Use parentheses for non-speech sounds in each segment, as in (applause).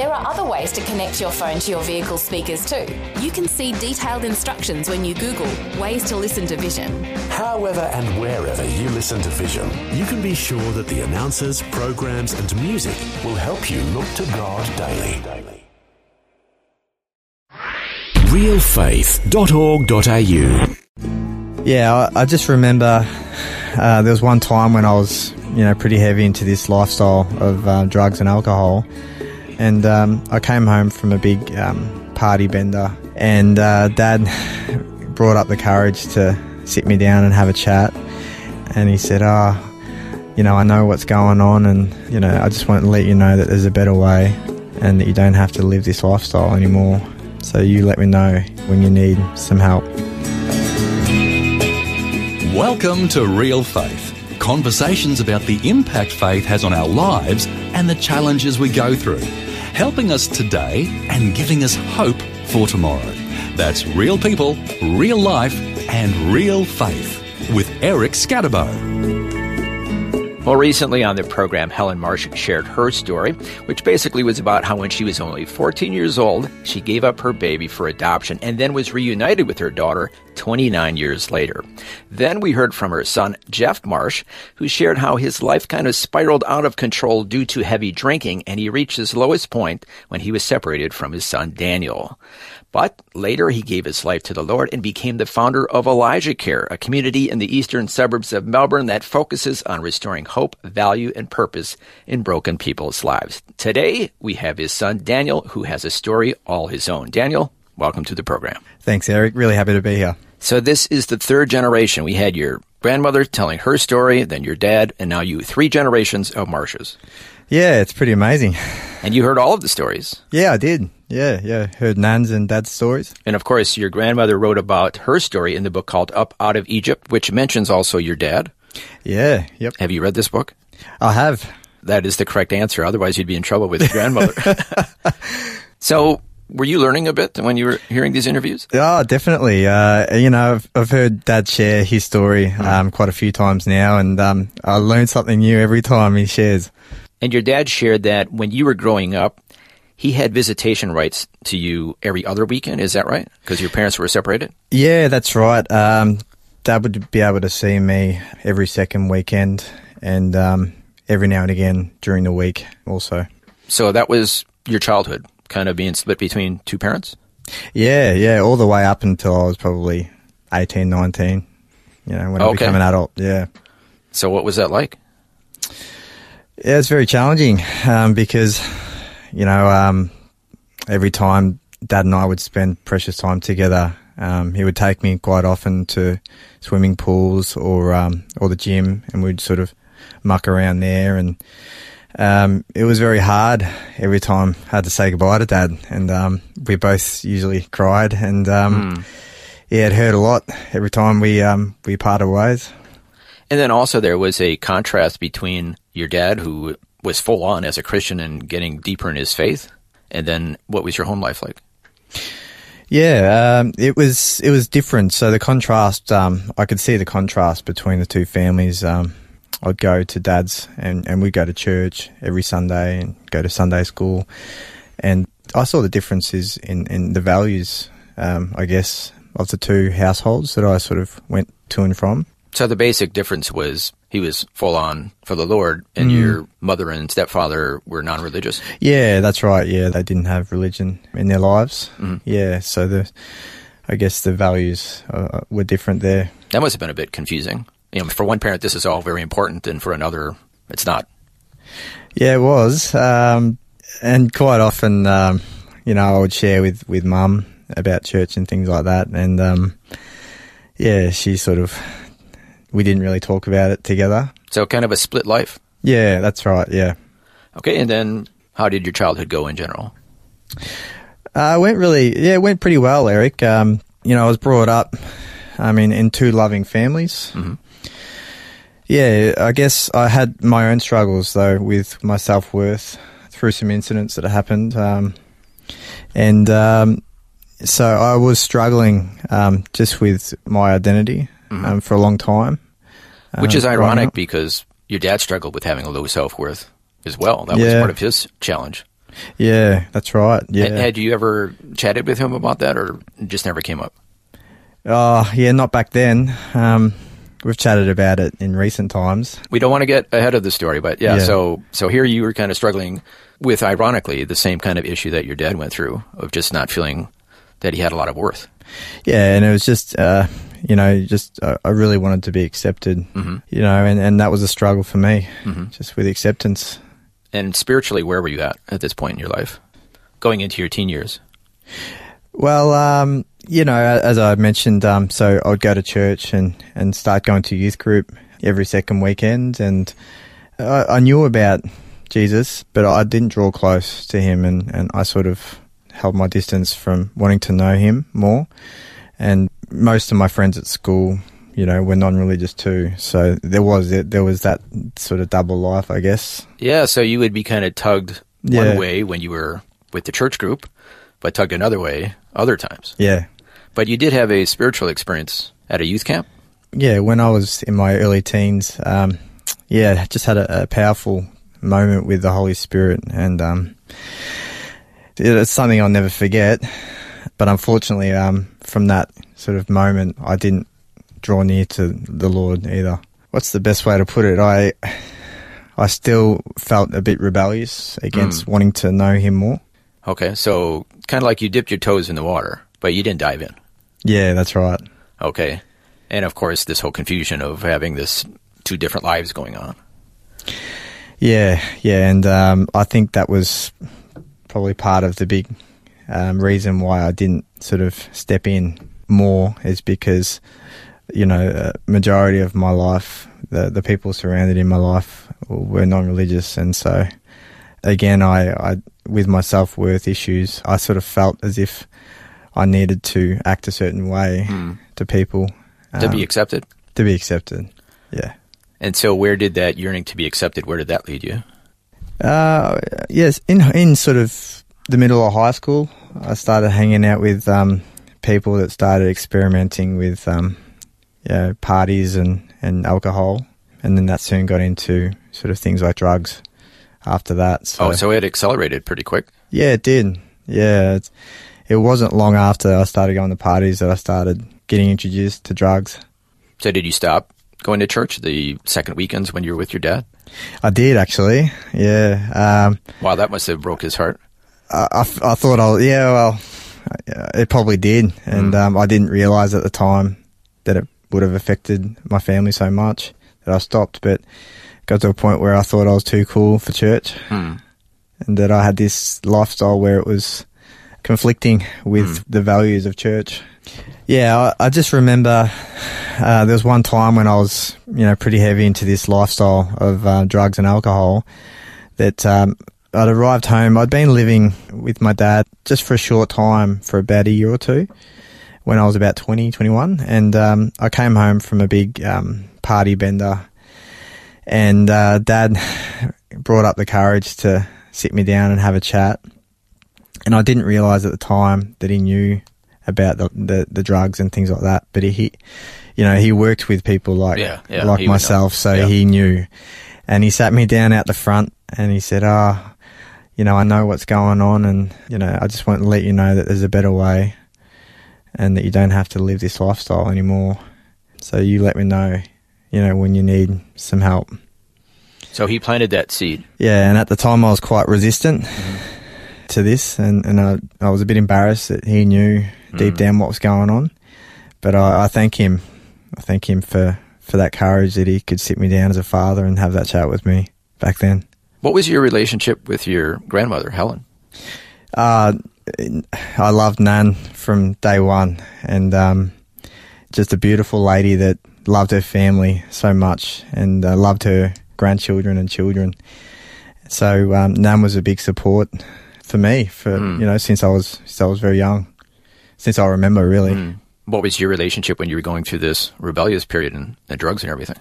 There are other ways to connect your phone to your vehicle speakers too. You can see detailed instructions when you Google ways to listen to Vision. However and wherever you listen to Vision, you can be sure that the announcers, programs, and music will help you look to God daily. realfaith.org.au Yeah, I, I just remember uh, there was one time when I was, you know, pretty heavy into this lifestyle of uh, drugs and alcohol, and um, I came home from a big um, party bender, and uh, Dad (laughs) brought up the courage to sit me down and have a chat, and he said, "Ah, you know, I know what's going on, and you know, I just want to let you know that there's a better way, and that you don't have to live this lifestyle anymore. So you let me know when you need some help." Welcome to Real Faith conversations about the impact faith has on our lives and the challenges we go through, helping us today and giving us hope for tomorrow. That's real people, real life, and real faith with Eric Skattebo. Well, recently on the program, Helen Marsh shared her story, which basically was about how when she was only 14 years old, she gave up her baby for adoption and then was reunited with her daughter 29 years later. Then we heard from her son, Jeff Marsh, who shared how his life kind of spiraled out of control due to heavy drinking and he reached his lowest point when he was separated from his son, Daniel. But later he gave his life to the Lord and became the founder of Elijah Care, a community in the eastern suburbs of Melbourne that focuses on restoring hope, value, and purpose in broken people's lives. Today we have his son Daniel, who has a story all his own. Daniel, welcome to the program. Thanks, Eric. Really happy to be here. So this is the third generation. We had your grandmother telling her story, then your dad, and now you. Three generations of Marshes. Yeah, it's pretty amazing. And you heard all of the stories. Yeah, I did. Yeah, yeah. Heard Nan's and Dad's stories. And of course, your grandmother wrote about her story in the book called Up Out of Egypt, which mentions also your dad. Yeah, yep. Have you read this book? I have. That is the correct answer. Otherwise, you'd be in trouble with your grandmother. (laughs) so, were you learning a bit when you were hearing these interviews? Oh, definitely. Uh, you know, I've, I've heard Dad share his story um, quite a few times now, and um, I learn something new every time he shares. And your dad shared that when you were growing up, he had visitation rights to you every other weekend. Is that right? Because your parents were separated? Yeah, that's right. Um, Dad would be able to see me every second weekend and um, every now and again during the week also. So that was your childhood, kind of being split between two parents? Yeah, yeah, all the way up until I was probably 18, 19, you know, when I Okay. became an adult. Yeah. So what was that like? Yeah, it's very challenging um, because, you know, um, every time Dad and I would spend precious time together, um, he would take me quite often to swimming pools or um, or the gym, and we'd sort of muck around there. And um, it was very hard every time I had to say goodbye to Dad, and um, we both usually cried, and um, yeah, it hurt a lot every time we um, we parted ways. And then also there was a contrast between your dad, who was full on as a Christian and getting deeper in his faith, and then what was your home life like? Yeah, um, it was it was different. So the contrast, um, I could see the contrast between the two families. Um, I'd go to dad's, and and we'd go to church every Sunday and go to Sunday school, and I saw the differences in in the values, um, I guess, of the two households that I sort of went to and from. So the basic difference was he was full on for the Lord, and your mother and stepfather were non religious. Yeah, that's right. Yeah, they didn't have religion in their lives. Yeah, so the I guess the values uh, were different there. That must have been a bit confusing. You know, for one parent, this is all very important, and for another, it's not. Yeah, it was. Um, and quite often, um, you know, I would share with, with mum about church and things like that. And, um, yeah, she sort of, we didn't really talk about it together. So kind of a split life. Yeah, that's right. Yeah. Okay, and then how did your childhood go in general? Uh, went really, yeah, it went pretty well, Eric. Um, you know, I was brought up, I mean, in two loving families. Yeah, I guess I had my own struggles though with my self worth through some incidents that happened, um, and um, so I was struggling um, just with my identity um, for a long time. Which is um, ironic because your dad struggled with having a low self worth as well. That was part of his challenge. Yeah, that's right. Yeah, And Had you ever chatted with him about that, or just never came up? oh yeah, not back then. Um, we've chatted about it in recent times. We don't want to get ahead of the story, but yeah, Yeah. So so here you were kind of struggling with, ironically, the same kind of issue that your dad went through of just not feeling that he had a lot of worth. Yeah, and it was just, uh, you know, just uh, I really wanted to be accepted, Mm-hmm. you know, and, and that was a struggle for me, just with acceptance. And spiritually, where were you at at this point in your life, going into your teen years? Well, um, you know, as I mentioned, um, so I'd go to church and, and start going to youth group every second weekend, and I, I knew about Jesus, but I didn't draw close to him, and, and I sort of held my distance from wanting to know him more. And most of my friends at school, you know, were non-religious too, so there was there was that sort of double life, I guess. Yeah, so you would be kind of tugged Yeah. one way when you were with the church group, but tugged another way other times. Yeah, But you did have a spiritual experience at a youth camp. yeah, when I was in my early teens, um, yeah, just had a, a powerful moment with the Holy Spirit, and um, it's something I'll never forget. But unfortunately, um, from that sort of moment, I didn't draw near to the Lord either. What's the best way to put it? I, I still felt a bit rebellious against wanting to know Him more. Okay, so kind of like you dipped your toes in the water, but you didn't dive in. Yeah, that's right. Okay. And of course, this whole confusion of having this two different lives going on. Yeah, yeah, and um, I think that was probably part of the big um, reason why I didn't sort of step in more is because you know uh, majority of my life, the the people surrounded in my life were non-religious, and so again, I, I with my self worth issues, I sort of felt as if I needed to act a certain way to people To um, be accepted. to be accepted. Yeah. And so, where did that yearning to be accepted? Where did that lead you? Uh, yes, in in sort of the middle of high school, I started hanging out with um, people that started experimenting with um, you know, parties and, and alcohol, and then that soon got into sort of things like drugs. After that, so, Oh, so it accelerated pretty quick. yeah, it did. Yeah, it's, it wasn't long after I started going to parties that I started getting introduced to drugs. So, did you stop going to church the second weekends when you were with your dad? I did actually. Yeah. Um, Wow, that must have broke his heart. I I thought I'll, yeah, well, it probably did. And um, I didn't realize at the time that it would have affected my family so much that I stopped. But got to a point where I thought I was too cool for church and that I had this lifestyle where it was conflicting with the values of church. Yeah, I, I just remember uh, there was one time when I was, you know, pretty heavy into this lifestyle of uh, drugs and alcohol that um, I'd arrived home. I'd been living with my dad just for a short time for about a year or two when I was about 20, 21. And um, I came home from a big um, party bender and uh, dad (sighs) brought up the courage to sit me down and have a chat. And I didn't realize at the time that he knew about the, the, the drugs and things like that. But he, you know, he worked with people like Yeah, yeah, like he would know. myself, so Yeah. he knew. And he sat me down out the front and he said, "Ah, you know, I know what's going on, and you know, I just want to let you know that there's a better way, and that you don't have to live this lifestyle anymore. So you let me know, you know, when you need some help." So, he planted that seed. Yeah, and at the time I was quite resistant to this, and, and I, I was a bit embarrassed that he knew deep down what was going on. But I, I thank him. I thank him for, for that courage that he could sit me down as a father and have that chat with me back then. What was your relationship with your grandmother, Helen? Uh, I loved Nan from day one, and um, just a beautiful lady that loved her family so much and uh, loved her grandchildren and children. So um, Nan was a big support for me for you know since I was since I was very young, since I remember really. What was your relationship when you were going through this rebellious period and the drugs and everything?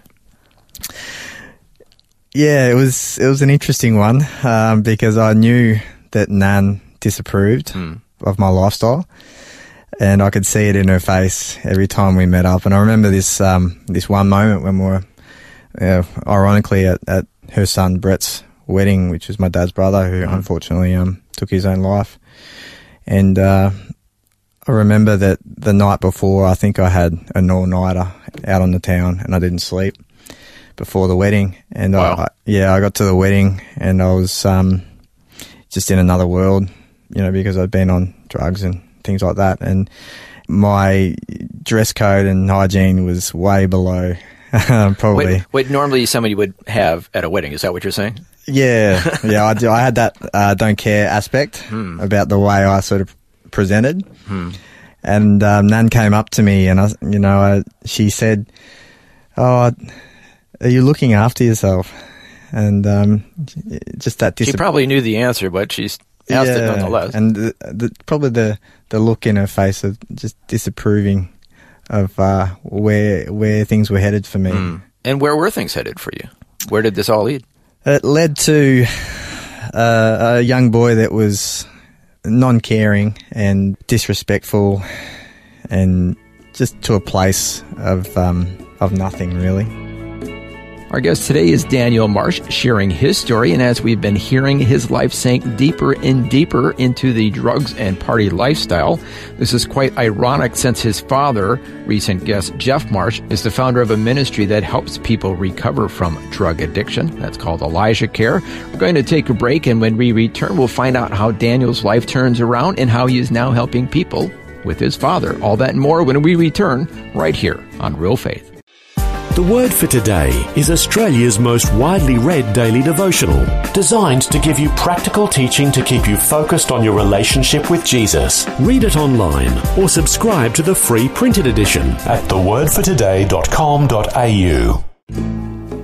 Yeah, it was it was an interesting one um, because I knew that Nan disapproved of my lifestyle, and I could see it in her face every time we met up. And I remember this um, this one moment when we were, uh, ironically, at, at her son Brett's wedding, which was my dad's brother, who unfortunately um, took his own life. And uh, I remember that the night before, I think I had an all nighter out on the town, and I didn't sleep before the wedding. And Wow. I, yeah, I got to the wedding, and I was um, just in another world, you know, because I'd been on drugs and things like that. And my dress code and hygiene was way below. (laughs) Probably, What, what normally somebody would have at a wedding. Is that what you're saying? yeah, yeah. I do. I had that uh, don't care aspect about the way I sort of presented. And um, Nan came up to me, and I, you know, I, she said, "Oh, are you looking after yourself?" And um, just that She probably knew the answer, but she's asked it nonetheless. and the, the, probably the the look in her face of just disapproving of uh, where where things were headed for me. And where were things headed for you? Where did this all lead? It led to uh, a young boy that was non-caring and disrespectful, and just to a place of um, of nothing really. Our guest today is Daniel Marsh, sharing his story. And as we've been hearing, his life sank deeper and deeper into the drugs and party lifestyle. This is quite ironic since his father, recent guest Jeff Marsh, is the founder of a ministry that helps people recover from drug addiction. That's called Elijah Care. We're going to take a break, and when we return, we'll find out how Daniel's life turns around and how he is now helping people with his father. All that and more when we return right here on Real Faith. The word for today is Australia's most widely read daily devotional, designed to give you practical teaching to keep you focused on your relationship with Jesus. Read it online or subscribe to the free printed edition at thewordfortoday.com.au.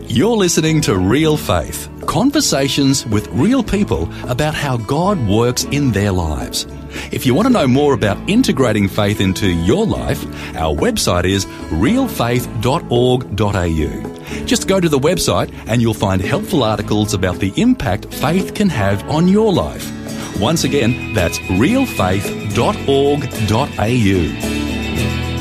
You're listening to Real Faith conversations with real people about how God works in their lives. If you want to know more about integrating faith into your life, our website is realfaith.org.au. Just go to the website and you'll find helpful articles about the impact faith can have on your life. Once again, that's realfaith.org.au.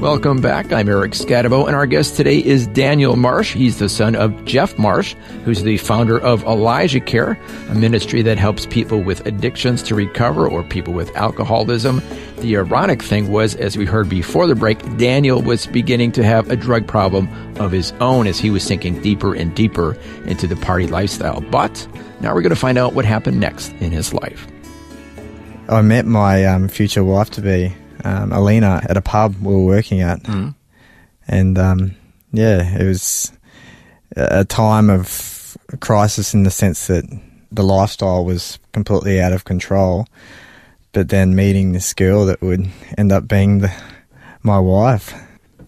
Welcome back. I'm Eric Skattebo, and our guest today is Daniel Marsh. He's the son of Jeff Marsh, who's the founder of Elijah Care, a ministry that helps people with addictions to recover or people with alcoholism. The ironic thing was, as we heard before the break, Daniel was beginning to have a drug problem of his own as he was sinking deeper and deeper into the party lifestyle. But now we're going to find out what happened next in his life. I met my um, future wife to be, um, Alina, at a pub we were working at. And um, yeah, it was a a time of crisis in the sense that the lifestyle was completely out of control. But then meeting this girl that would end up being the, my wife.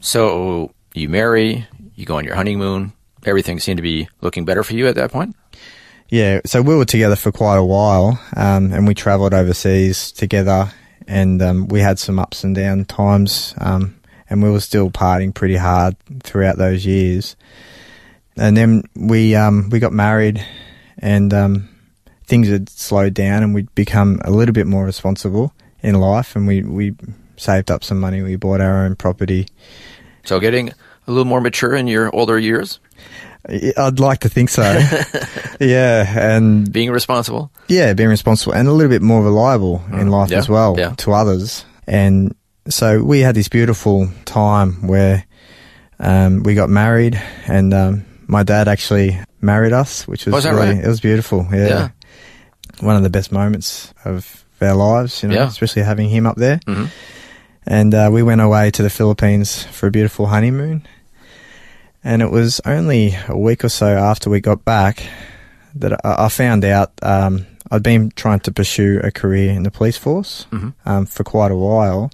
So you marry, you go on your honeymoon, everything seemed to be looking better for you at that point? Yeah, so we were together for quite a while, um, and we travelled overseas together, and um, we had some ups and down times, um, and we were still partying pretty hard throughout those years. And then we um, we got married, and um, things had slowed down, and we'd become a little bit more responsible in life, and we we saved up some money, we bought our own property. So getting a little more mature in your older years, I'd like to think so, (laughs) yeah, and being responsible. Yeah, being responsible and a little bit more reliable in life yeah, as well yeah. to others. And so we had this beautiful time where um, we got married, and um, my dad actually married us, which was Was really right? it was beautiful. Yeah. Yeah. one of the best moments of our lives, you know, Yeah. especially having him up there. Mhm. And uh, we went away to the Philippines for a beautiful honeymoon. And it was only a week or so after we got back that I, I found out um, I'd been trying to pursue a career in the police force um, for quite a while,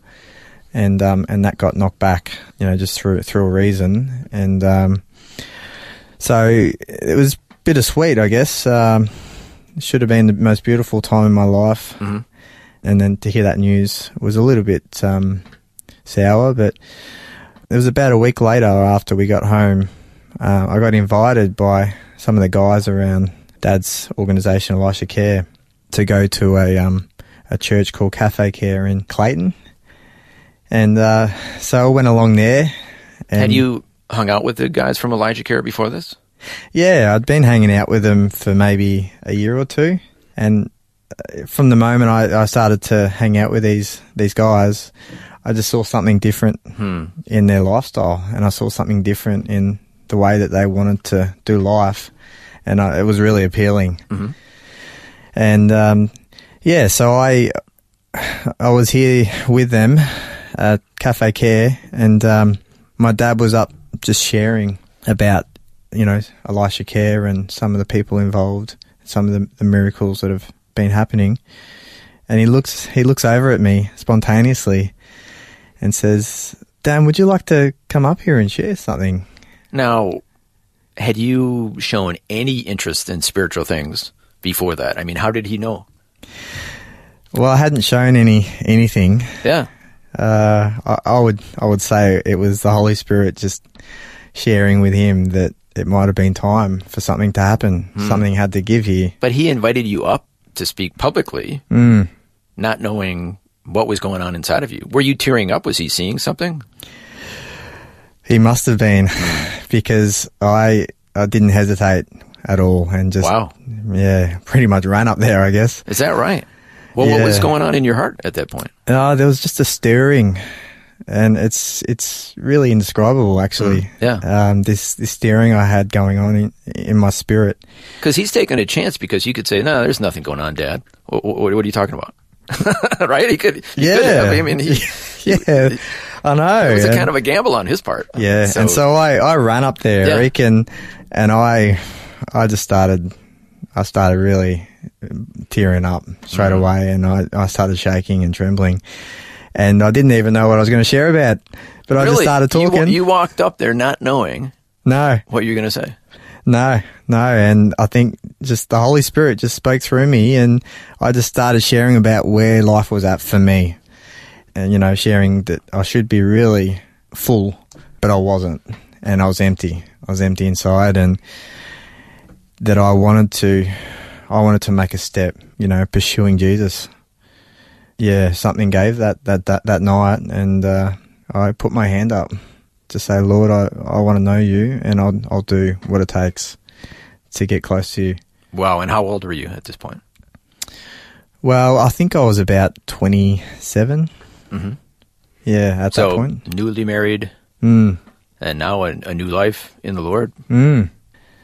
and um, and that got knocked back, you know, just through through a reason, and um, so it was bittersweet, I guess. Um, it should have been the most beautiful time in my life, and then to hear that news was a little bit um, sour, but it was about a week later after we got home. Uh, I got invited by some of the guys around Dad's organisation, Elijah Care, to go to a um, a church called Cafe Care in Clayton, and uh, so I went along there. And Had you hung out with the guys from Elijah Care before this? Yeah, I'd been hanging out with them for maybe a year or two, and uh, from the moment I, I started to hang out with these these guys, I just saw something different in their lifestyle, and I saw something different in the way that they wanted to do life, and I, it was really appealing. And um, yeah, so I I was here with them at Cafe Care, and um, my dad was up just sharing about you know Elijah Care and some of the people involved, some of the, the miracles that have been happening. And he looks he looks over at me spontaneously and says, "Dan, would you like to come up here and share something?" Now, had you shown any interest in spiritual things before that? I mean, how did he know? Well, I hadn't shown any anything. Yeah. Uh, I, I would I would say it was the Holy Spirit just sharing with him that it might have been time for something to happen. Something had to give here. But he invited you up to speak publicly, not knowing what was going on inside of you. Were you tearing up? Was he seeing something? He must have been (laughs) because I I didn't hesitate at all and just Wow. yeah pretty much ran up there I guess. Is that right? Well, what was going on in your heart at that point? Uh, there was just a stirring, and it's it's really indescribable actually. yeah. Um, this this stirring I had going on in in my spirit. Because he's taking a chance because you could say, no, there's nothing going on, Dad. What, what, what are you talking about? (laughs) right? He could, he could have. I mean, he, (laughs) yeah, I know. it was a kind of a gamble on his part. Yeah, and so I, I ran up there, Yeah. Rick, and and I I just started I started really tearing up straight Mm-hmm. away, and I, I started shaking and trembling, and I didn't even know what I was going to share about, but I just really, started you talking. You, walked up there not knowing no, what you're going to say. No, no, and I think just the Holy Spirit just spoke through me, and I just started sharing about where life was at for me, and you know, sharing that I should be really full, but I wasn't, and I was empty. I was empty inside, and that I wanted to, I wanted to make a step, you know, pursuing Jesus. Yeah, something gave that that that, that night, and uh, I put my hand up to say, Lord, I, I want to know you, and I'll I'll do what it takes to get close to you. Wow. And how old were you at this point? Well, I think I was about 27. Mm-hmm. Yeah, at so that point. newly married Mm. and now a, a new life in the Lord. Mm.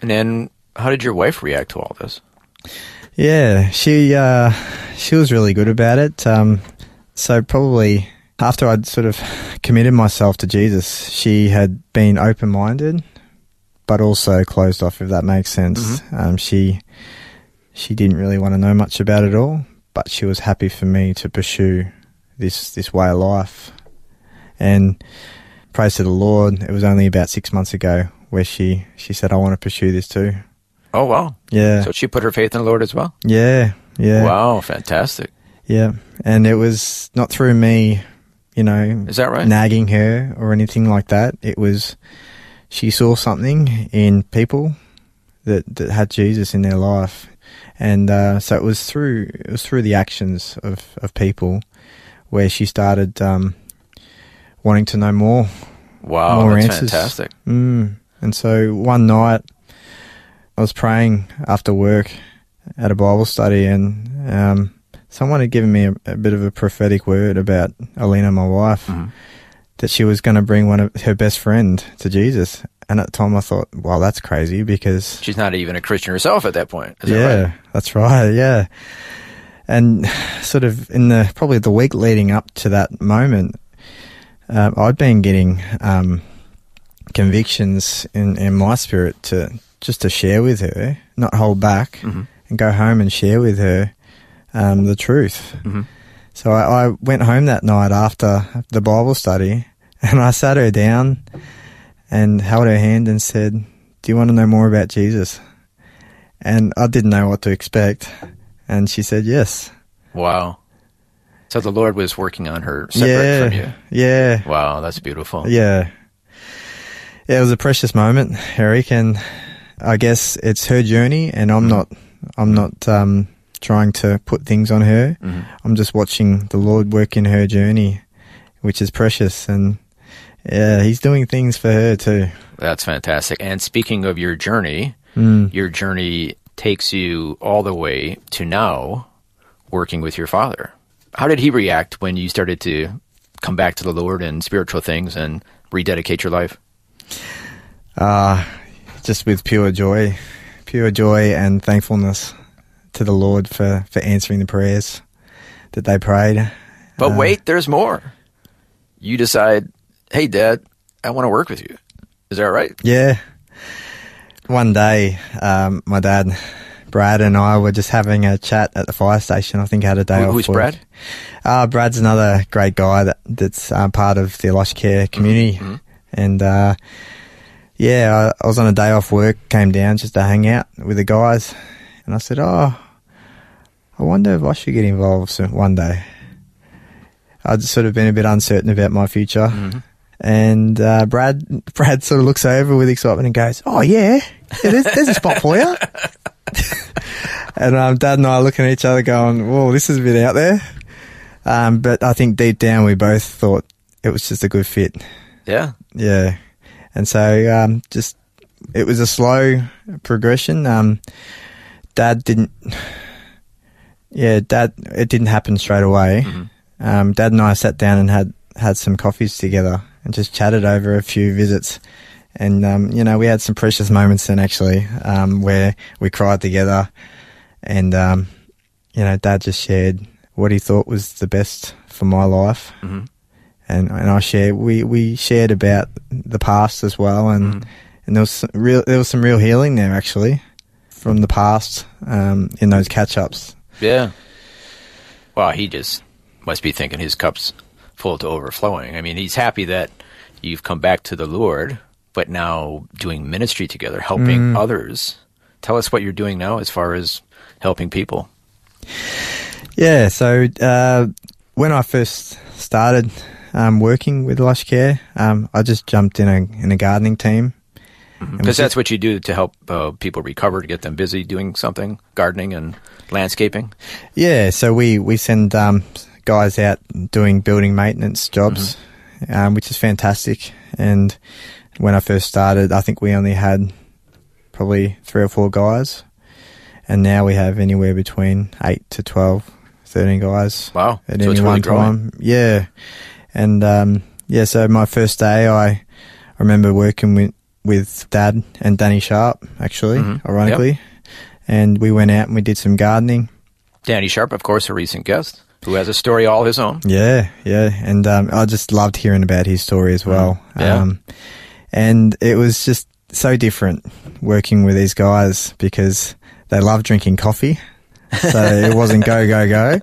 And then how did your wife react to all this? Yeah, she uh, she was really good about it. Um, so probably after I'd sort of committed myself to Jesus, she had been open minded, but also closed off. If that makes sense, um, she she didn't really want to know much about it all, but she was happy for me to pursue this this way of life. And praise to the Lord, it was only about six months ago where she she said, "I want to pursue this too." Oh, wow. Yeah, So she put her faith in the Lord as well? yeah, yeah. Wow. Fantastic. Yeah, and it was not through me, you know, Is that right? nagging her or anything like that. It was she saw something in people that that had Jesus in their life, and uh, so it was through it was through the actions of of people where she started um, wanting to know more. Wow. More that's answers. fantastic. Mm. And so one night I was praying after work at a Bible study, and um, someone had given me a, a bit of a prophetic word about Alina, my wife, that she was going to bring one of her best friend to Jesus. And at the time, I thought, "Wow, that's crazy," because She's not even a Christian herself at that point. That yeah, right? that's right. Yeah, and sort of in the probably the week leading up to that moment, uh, I'd been getting um, convictions in, in my spirit to just to share with her, not hold back, and go home and share with her um, the truth. So I, I went home that night after the Bible study, (laughs) and I sat her down and held her hand and said, "Do you want to know more about Jesus?" And I didn't know what to expect, and she said yes. Wow. So the Lord was working on her separate yeah, from you. yeah, Wow, that's beautiful. yeah. Yeah, it was a precious moment, Eric, and I guess it's her journey, and I'm not, I'm not um, trying to put things on her. I'm just watching the Lord work in her journey, which is precious, and yeah, He's doing things for her too. That's fantastic. And speaking of your journey, Mm. your journey takes you all the way to now working with your father. How did he react when you started to come back to the Lord and spiritual things and rededicate your life? Uh, just with pure joy, pure joy and thankfulness to the Lord for, for answering the prayers that they prayed. But Uh, wait, there's more. You decide, hey, Dad, I want to work with you. Is that right? Yeah. One day, um, my dad, Brad, and I were just having a chat at the fire station. I think I had a day Who- off. who's work. Brad? Uh, Brad's another great guy that that's uh, part of the Elijah Care community, and uh, yeah, I, I was on a day off work, came down just to hang out with the guys, and I said, "Oh, I wonder if I should get involved one day." I'd sort of been a bit uncertain about my future, and uh, Brad (laughs) Brad sort of looks over with excitement and goes, "Oh yeah, yeah there's, there's a spot for you." (laughs) and um, Dad and I are looking at each other, going, "Whoa, this is a bit out there." Um, but I think deep down we both thought it was just a good fit. Yeah. Yeah. And so, um, just, it was a slow progression. Um, dad didn't, yeah, dad, it didn't happen straight away. Um, dad and I sat down and had, had some coffees together and just chatted over a few visits. And, um, you know, we had some precious moments then actually, um, where we cried together. And, um, you know, dad just shared what he thought was the best for my life. And and I shared we we shared about the past as well, and and there was some real there was some real healing there actually from the past um, in those catch ups. Yeah. Well, he just must be thinking his cup's full to overflowing. I mean, he's happy that you've come back to the Lord, but now doing ministry together, helping others. Tell us what you're doing now as far as helping people. Yeah, so uh, when I first started um, working with Elijah Care, um, I just jumped in a in a gardening team. And Because that's what you do to help uh, people recover, to get them busy doing something, gardening and landscaping. Yeah, so we we send um, guys out doing building maintenance jobs, um, which is fantastic. And when I first started, I think we only had probably three or four guys, and now we have anywhere between eight to 12, 13 guys. Wow. At So any really one growing. time, yeah. And um, yeah, so my first day, I remember working with with Dad and Danny Sharp, actually, Mhm. ironically, and we went out and we did some gardening. Danny Sharp, of course, a recent guest who has a story all his own. Yeah, yeah, and um, I just loved hearing about his story as well. Yeah. Um, and it was just so different working with these guys because they love drinking coffee, so it wasn't go go go.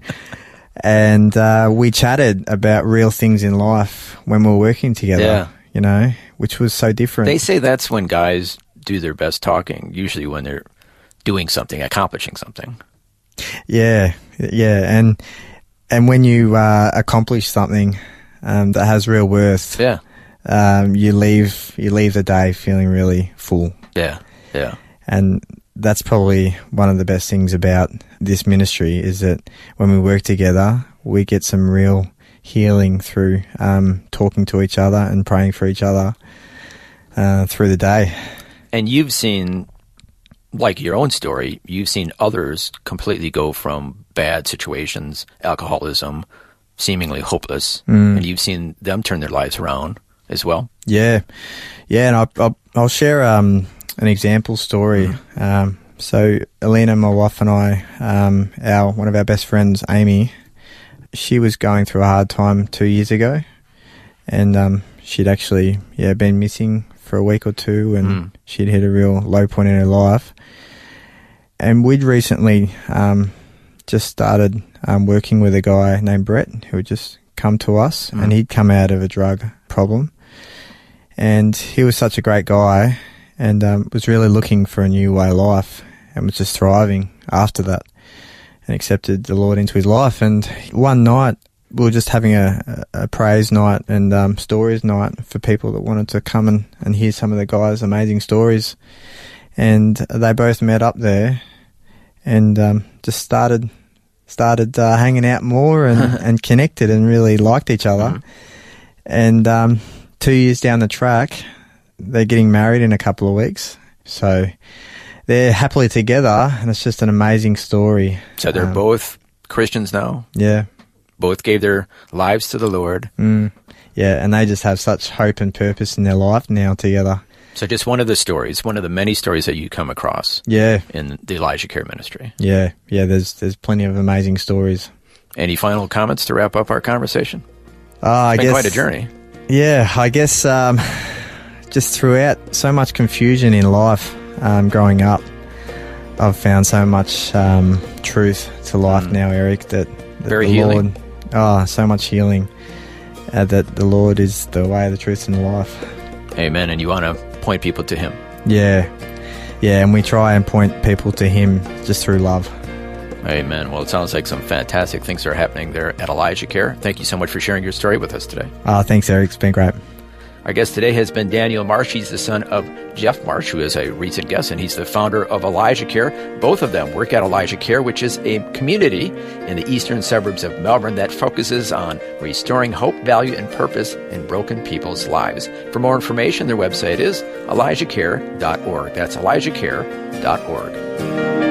And uh, we chatted about real things in life when we were working together. Yeah. You know, which was so different. They say that's when guys do their best talking, usually when they're doing something, accomplishing something. Yeah, yeah, and and when you uh, accomplish something um, that has real worth, Yeah. um, you leave you leave the day feeling really full, Yeah. Yeah. and that's probably one of the best things about this ministry is that when we work together, we get some real healing through um, talking to each other and praying for each other uh, through the day. And you've seen, like your own story, you've seen others completely go from bad situations, alcoholism, seemingly hopeless, and you've seen them turn their lives around as well. Yeah, yeah, and I'll I'll, I'll share um, an example story. Um, so Elena, my wife, and I, um, our one of our best friends, Amy, she was going through a hard time two years ago, and um, she'd actually yeah been missing for a week or two, and she'd hit a real low point in her life. And we'd recently um, just started um, working with a guy named Brett who had just come to us, and he'd come out of a drug problem and he was such a great guy and um, was really looking for a new way of life and was just thriving after that and accepted the Lord into his life. And one night we were just having a, a praise night and um, stories night for people that wanted to come and, and hear some of the guys' amazing stories. And they both met up there and um, just started started uh, hanging out more and, (laughs) and connected and really liked each other. Mm. And um, two years down the track, they're getting married in a couple of weeks. So they're happily together, and it's just an amazing story. So they're um, both Christians now? Yeah. Both gave their lives to the Lord. Mm, yeah, and they just have such hope and purpose in their life now together. So just one of the stories, one of the many stories that you come across. Yeah. In the Elijah Care Ministry. Yeah, yeah. There's there's plenty of amazing stories. Any final comments to wrap up our conversation? Uh, I been guess quite a journey. Yeah, I guess um, just throughout so much confusion in life um, growing up, I've found so much um, truth to life mm. now, Eric. That, that very the healing. Lord, oh, so much healing. Uh, that the Lord is the way, the truth, and the life. Amen. And you want to point people to Him. Yeah. Yeah, and we try and point people to Him just through love. Amen. Well, it sounds like some fantastic things are happening there at Elijah Care. Thank you so much for sharing your story with us today. Uh, thanks, Eric. It's been great. Our guest today has been Daniel Marsh. He's the son of Jeff Marsh, who is a recent guest, and he's the founder of Elijah Care. Both of them work at Elijah Care, which is a community in the eastern suburbs of Melbourne that focuses on restoring hope, value, and purpose in broken people's lives. For more information, their website is elijahcare.org. That's elijahcare.org.